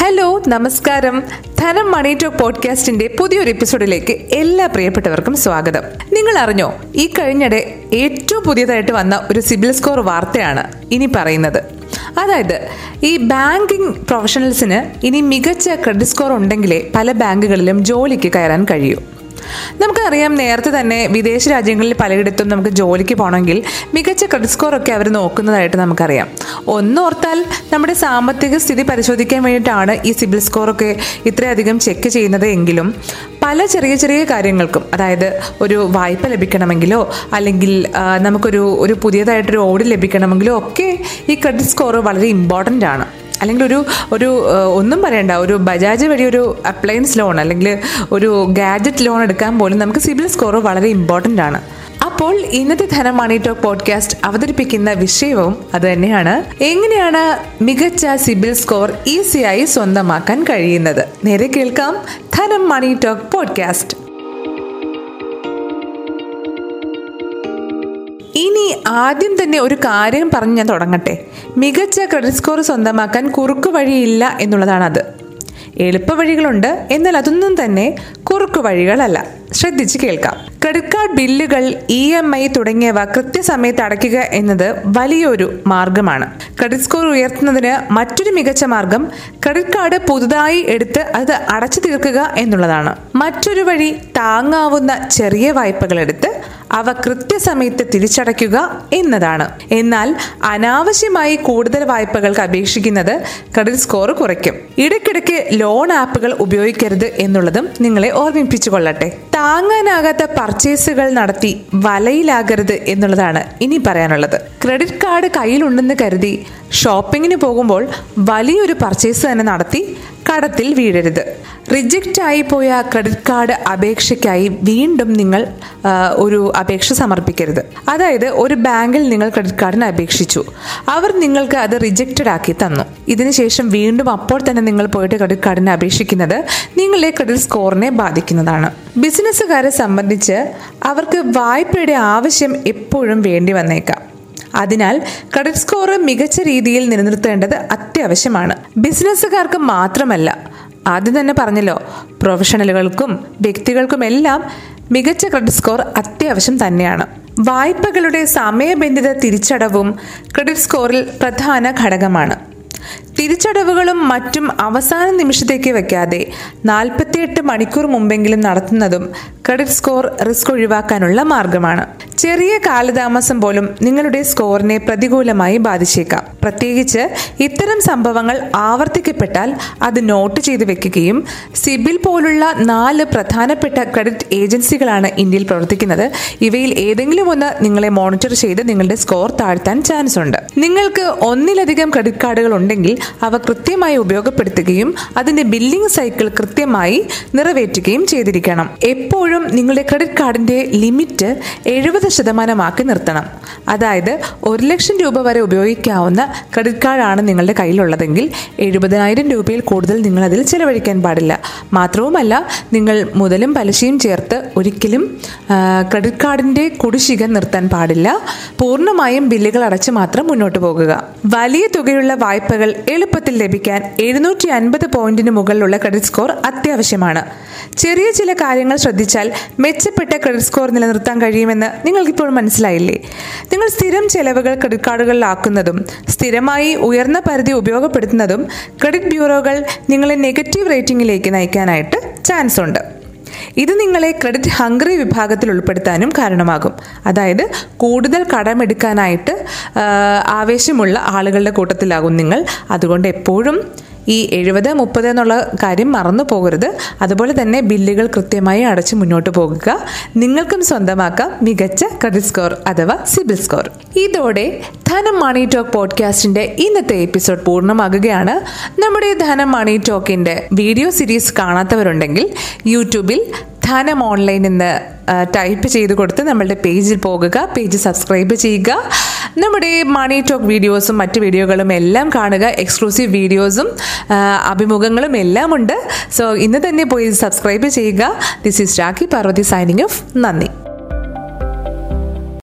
Hello നമസ്കാരം. ധനം money talk പോഡ്കാസ്റ്റിന്റെ പുതിയൊരു എപ്പിസോഡിലേക്ക് എല്ലാ പ്രിയപ്പെട്ടവർക്കും സ്വാഗതം. നിങ്ങൾ അറിഞ്ഞോ ഈ കഴിഞ്ഞിടെ ഏറ്റവും പുതിയതായിട്ട് വന്ന ഒരു സിബിൽ സ്കോർ വാർത്തയാണ് ഇനി പറയുന്നത്. അതായത് ഈ ബാങ്കിങ് പ്രൊഫഷണൽസിന് ഇനി മികച്ച ക്രെഡിറ്റ് സ്കോർ ഉണ്ടെങ്കിലേ പല ബാങ്കുകളിലും ജോലിക്ക് കയറാൻ കഴിയൂ. നമുക്കറിയാം നേരത്തെ തന്നെ വിദേശ രാജ്യങ്ങളിൽ പലയിടത്തും നമുക്ക് ജോലിക്ക് പോകണമെങ്കിൽ മികച്ച ക്രെഡിറ്റ് സ്കോർ ഒക്കെ അവർ നോക്കുന്നതായിട്ട് നമുക്കറിയാം. ഒന്നോർത്താൽ നമ്മുടെ സാമ്പത്തിക സ്ഥിതി പരിശോധിക്കാൻ വേണ്ടിയിട്ടാണ് ഈ സിബിൽ സ്കോറൊക്കെ ഇത്രയധികം ചെക്ക് ചെയ്യുന്നത് എങ്കിലും പല ചെറിയ ചെറിയ കാര്യങ്ങൾക്കും അതായത് ഒരു വായ്പ ലഭിക്കണമെങ്കിലോ അല്ലെങ്കിൽ നമുക്കൊരു ഒരു പുതിയതായിട്ടൊരു ഓടി ലഭിക്കണമെങ്കിലോ ഒക്കെ ഈ ക്രെഡിറ്റ് സ്കോർ വളരെ ഇമ്പോർട്ടന്റ് ആണ്. അല്ലെങ്കിൽ ഒരു ഒരു ഒന്നും പറയണ്ട ഒരു ബജാജ് വഴി ഒരു അപ്ലയൻസ് ലോൺ അല്ലെങ്കിൽ ഒരു ഗാഡ്ജറ്റ് ലോൺ എടുക്കാൻ പോലും നമുക്ക് സിബിൽ സ്കോർ വളരെ ഇമ്പോർട്ടന്റ് ആണ്. അപ്പോൾ ഇന്നത്തെ ധനം മണി ടോക്ക് പോഡ്കാസ്റ്റ് അവതരിപ്പിക്കുന്ന വിഷയവും അത് തന്നെയാണ്. എങ്ങനെയാണ് മികച്ച സിബിൽ സ്കോർ ഈസിയായി സ്വന്തമാക്കാൻ കഴിയുന്നത്? നേരെ കേൾക്കാം ധനം മണി ടോക്ക് പോഡ്കാസ്റ്റ് ഇനി ആദ്യം തന്നെ ഒരു കാര്യം പറഞ്ഞ് ഞാൻ തുടങ്ങട്ടെ. മികച്ച ക്രെഡിറ്റ് സ്കോർ സ്വന്തമാക്കാൻ കുറുക്കു വഴിയില്ല എന്നുള്ളതാണത്. എളുപ്പ വഴികളുണ്ട് എന്നാൽ അതൊന്നും തന്നെ കുറുക്കു വഴികളല്ല. ശ്രദ്ധിച്ച് കേൾക്കാം. ക്രെഡിറ്റ് കാർഡ് ബില്ലുകൾ ഇ എം ഐ തുടങ്ങിയവ കൃത്യസമയത്ത് അടയ്ക്കുക എന്നത് വലിയൊരു മാർഗമാണ്. ക്രെഡിറ്റ് സ്കോർ ഉയർത്തുന്നതിന് മറ്റൊരു മികച്ച മാർഗം ക്രെഡിറ്റ് കാർഡ് പുതുതായി എടുത്ത് അത് അടച്ചു തീർക്കുക എന്നുള്ളതാണ്. മറ്റൊരു വഴി താങ്ങാവുന്ന ചെറിയ വായ്പകൾ എടുത്ത് അവ കൃത്യസമയത്ത് തിരിച്ചടയ്ക്കുക എന്നതാണ്. എന്നാൽ അനാവശ്യമായി കൂടുതൽ വായ്പകൾക്ക് അപേക്ഷിക്കുന്നത് ക്രെഡിറ്റ് സ്കോർ കുറയ്ക്കും. ഇടയ്ക്കിടയ്ക്ക് ലോൺ ആപ്പുകൾ ഉപയോഗിക്കരുത് എന്നുള്ളതും നിങ്ങളെ ഓർമ്മിപ്പിച്ചു കൊള്ളട്ടെ താങ്ങാനാകാത്ത പർച്ചേസുകൾ നടത്തി വലയിലാകരുത് എന്നുള്ളതാണ് ഇനി പറയാനുള്ളത്. ക്രെഡിറ്റ് കാർഡ് കയ്യിലുണ്ടെന്ന് കരുതി ഷോപ്പിങ്ങിന് പോകുമ്പോൾ വലിയൊരു പർച്ചേസ് തന്നെ നടത്തി കടത്തിൽ വീഴരുത്. റിജക്റ്റ് ആയി പോയ ക്രെഡിറ്റ് കാർഡ് അപേക്ഷയ്ക്കായി വീണ്ടും നിങ്ങൾ ഒരു അപേക്ഷ സമർപ്പിക്കരുത്. അതായത് ഒരു ബാങ്കിൽ നിങ്ങൾ ക്രെഡിറ്റ് കാർഡിന് അപേക്ഷിച്ചു. അവർ നിങ്ങൾക്ക് അത് റിജക്റ്റഡ് ആക്കി തന്നു. ഇതിനുശേഷം വീണ്ടും അപ്പോൾ തന്നെ നിങ്ങൾ പോയിട്ട് ക്രെഡിറ്റ് കാർഡിന് അപേക്ഷിക്കുന്നത് നിങ്ങളുടെ ക്രെഡിറ്റ് സ്കോറിനെ ബാധിക്കുന്നതാണ്. ബിസിനസ്സുകാരെ സംബന്ധിച്ച് അവർക്ക് വായ്പയുടെ ആവശ്യം എപ്പോഴും വേണ്ടി വന്നേക്കാം. അതിനാൽ ക്രെഡിറ്റ് സ്കോർ മികച്ച രീതിയിൽ നിലനിർത്തേണ്ടത് അത്യാവശ്യമാണ്. ബിസിനസ്സുകാർക്ക് മാത്രമല്ല ആദ്യം തന്നെ പറഞ്ഞല്ലോ പ്രൊഫഷണലുകൾക്കും വ്യക്തികൾക്കുമെല്ലാം മികച്ച ക്രെഡിറ്റ് സ്കോർ അത്യാവശ്യം തന്നെയാണ്. വായ്പകളുടെ സമയബന്ധിത തിരിച്ചടവും ക്രെഡിറ്റ് സ്കോറിൽ പ്രധാന ഘടകമാണ്. തിരിച്ചടവുകളും മറ്റും അവസാന നിമിഷത്തേക്ക് വയ്ക്കാതെ നാൽപ്പത്തിയെട്ട് മണിക്കൂർ മുമ്പെങ്കിലും നടത്തുന്നതും ക്രെഡിറ്റ് സ്കോർ റിസ്ക് ഒഴിവാക്കാനുള്ള മാർഗമാണ്. ചെറിയ കാലതാമസം പോലും നിങ്ങളുടെ സ്കോറിനെ പ്രതികൂലമായി ബാധിച്ചേക്കാം. പ്രത്യേകിച്ച് ഇത്തരം സംഭവങ്ങൾ ആവർത്തിക്കപ്പെട്ടാൽ അത് നോട്ട് ചെയ്തു വെക്കുകയും സിബിൽ പോലുള്ള നാല് പ്രധാനപ്പെട്ട ക്രെഡിറ്റ് ഏജൻസികളാണ് ഇന്ത്യയിൽ പ്രവർത്തിക്കുന്നത്. ഇവയിൽ ഏതെങ്കിലും ഒന്ന് നിങ്ങളെ മോണിറ്റർ ചെയ്ത് നിങ്ങളുടെ സ്കോർ താഴ്ത്താൻ ചാൻസ് ഉണ്ട്. നിങ്ങൾക്ക് ഒന്നിലധികം ക്രെഡിറ്റ് കാർഡുകൾ ഉണ്ടെങ്കിൽ അവ കൃത്യമായി ഉപയോഗപ്പെടുത്തുകയും അതിന്റെ ബില്ലിംഗ് സൈക്കിൾ കൃത്യമായി നിറവേറ്റുകയും ചെയ്തിരിക്കണം. എപ്പോഴും നിങ്ങളുടെ ക്രെഡിറ്റ് കാർഡിന്റെ ലിമിറ്റ് എഴുപത് ശതമാനമാക്കി നിർത്തണം. അതായത് ഒരു ലക്ഷം രൂപ വരെ ഉപയോഗിക്കാവുന്ന ക്രെഡിറ്റ് കാർഡാണ് നിങ്ങളുടെ കയ്യിലുള്ളതെങ്കിൽ എഴുപതിനായിരം രൂപയിൽ കൂടുതൽ നിങ്ങൾ അതിൽ ചിലവഴിക്കാൻ പാടില്ല. മാത്രവുമല്ല നിങ്ങൾ മുതലും പലിശയും ചേർത്ത് ഒരിക്കലും ക്രെഡിറ്റ് കാർഡിന്റെ കുടിശ്ശിക നിർത്താൻ പാടില്ല. പൂർണമായും ബില്ലുകൾ അടച്ച് മാത്രം മുന്നോട്ട് പോകുക. വലിയ തുകയുള്ള വായ്പകൾ എളുപ്പത്തിൽ ലഭിക്കാൻ എഴുന്നൂറ്റി അൻപത് പോയിന്റിന് മുകളിലുള്ള ക്രെഡിറ്റ് സ്കോർ അത്യാവശ്യമാണ്. ചെറിയ ചില കാര്യങ്ങൾ ശ്രദ്ധിച്ചാൽ മെച്ചപ്പെട്ട ക്രെഡിറ്റ് സ്കോർ നിലനിർത്താൻ കഴിയുമെന്ന് നിങ്ങൾക്കിപ്പോൾ മനസ്സിലായില്ലേ? നിങ്ങൾ സ്ഥിരം ചെലവുകൾ ക്രെഡിറ്റ് കാർഡുകളിലാക്കുന്നതും സ്ഥിരമായി ഉയർന്ന പരിധി ഉപയോഗപ്പെടുത്തുന്നതും ക്രെഡിറ്റ് ബ്യൂറോകൾ നിങ്ങളെ നെഗറ്റീവ് റേറ്റിംഗിലേക്ക് നയിക്കാനായിട്ട് ചാൻസ് ഉണ്ട്. ഇത് നിങ്ങളെ ക്രെഡിറ്റ് ഹംഗ്രി വിഭാഗത്തിൽ ഉൾപ്പെടുത്താനും കാരണമാകും. അതായത് കൂടുതൽ കടമെടുക്കാനായിട്ട് ആവേശമുള്ള ആളുകളുടെ കൂട്ടത്തിലാകും നിങ്ങൾ. അതുകൊണ്ട് എപ്പോഴും ഈ എഴുപത് മുപ്പത് എന്നുള്ള കാര്യം മറന്നു പോകരുത്. അതുപോലെ തന്നെ ബില്ലുകൾ കൃത്യമായി അടച്ച് മുന്നോട്ട് പോകുക. നിങ്ങൾക്കും സ്വന്തമാക്കാം മികച്ച ക്രെഡിറ്റ് സ്കോർ അഥവാ സിബിൽ സ്കോർ ഇതോടെ ധനം മണി ടോക്ക് പോഡ്കാസ്റ്റിന്റെ ഇന്നത്തെ എപ്പിസോഡ് പൂർണമാകുകയാണ്. നമ്മുടെ ധനം മണി ടോക്കിന്റെ വീഡിയോ സീരീസ് കാണാത്തവരുണ്ടെങ്കിൽ യൂട്യൂബിൽ ധനം ഓൺലൈൻ എന്ന് ടൈപ്പ് ചെയ്ത് കൊടുത്ത് നമ്മളുടെ പേജിൽ പോകുക. പേജ് സബ്സ്ക്രൈബ് ചെയ്യുക. നമ്മുടെ മണി ടോക്ക് വീഡിയോസും മറ്റ് വീഡിയോകളും എല്ലാം കാണുക. എക്സ്ക്ലൂസീവ് വീഡിയോസും അഭിമുഖങ്ങളും എല്ലാം ഉണ്ട് സോ ഇന്ന് തന്നെ പോയി സബ്സ്ക്രൈബ് ചെയ്യുക. This is Rakhi Parvathy signing off നന്ദി.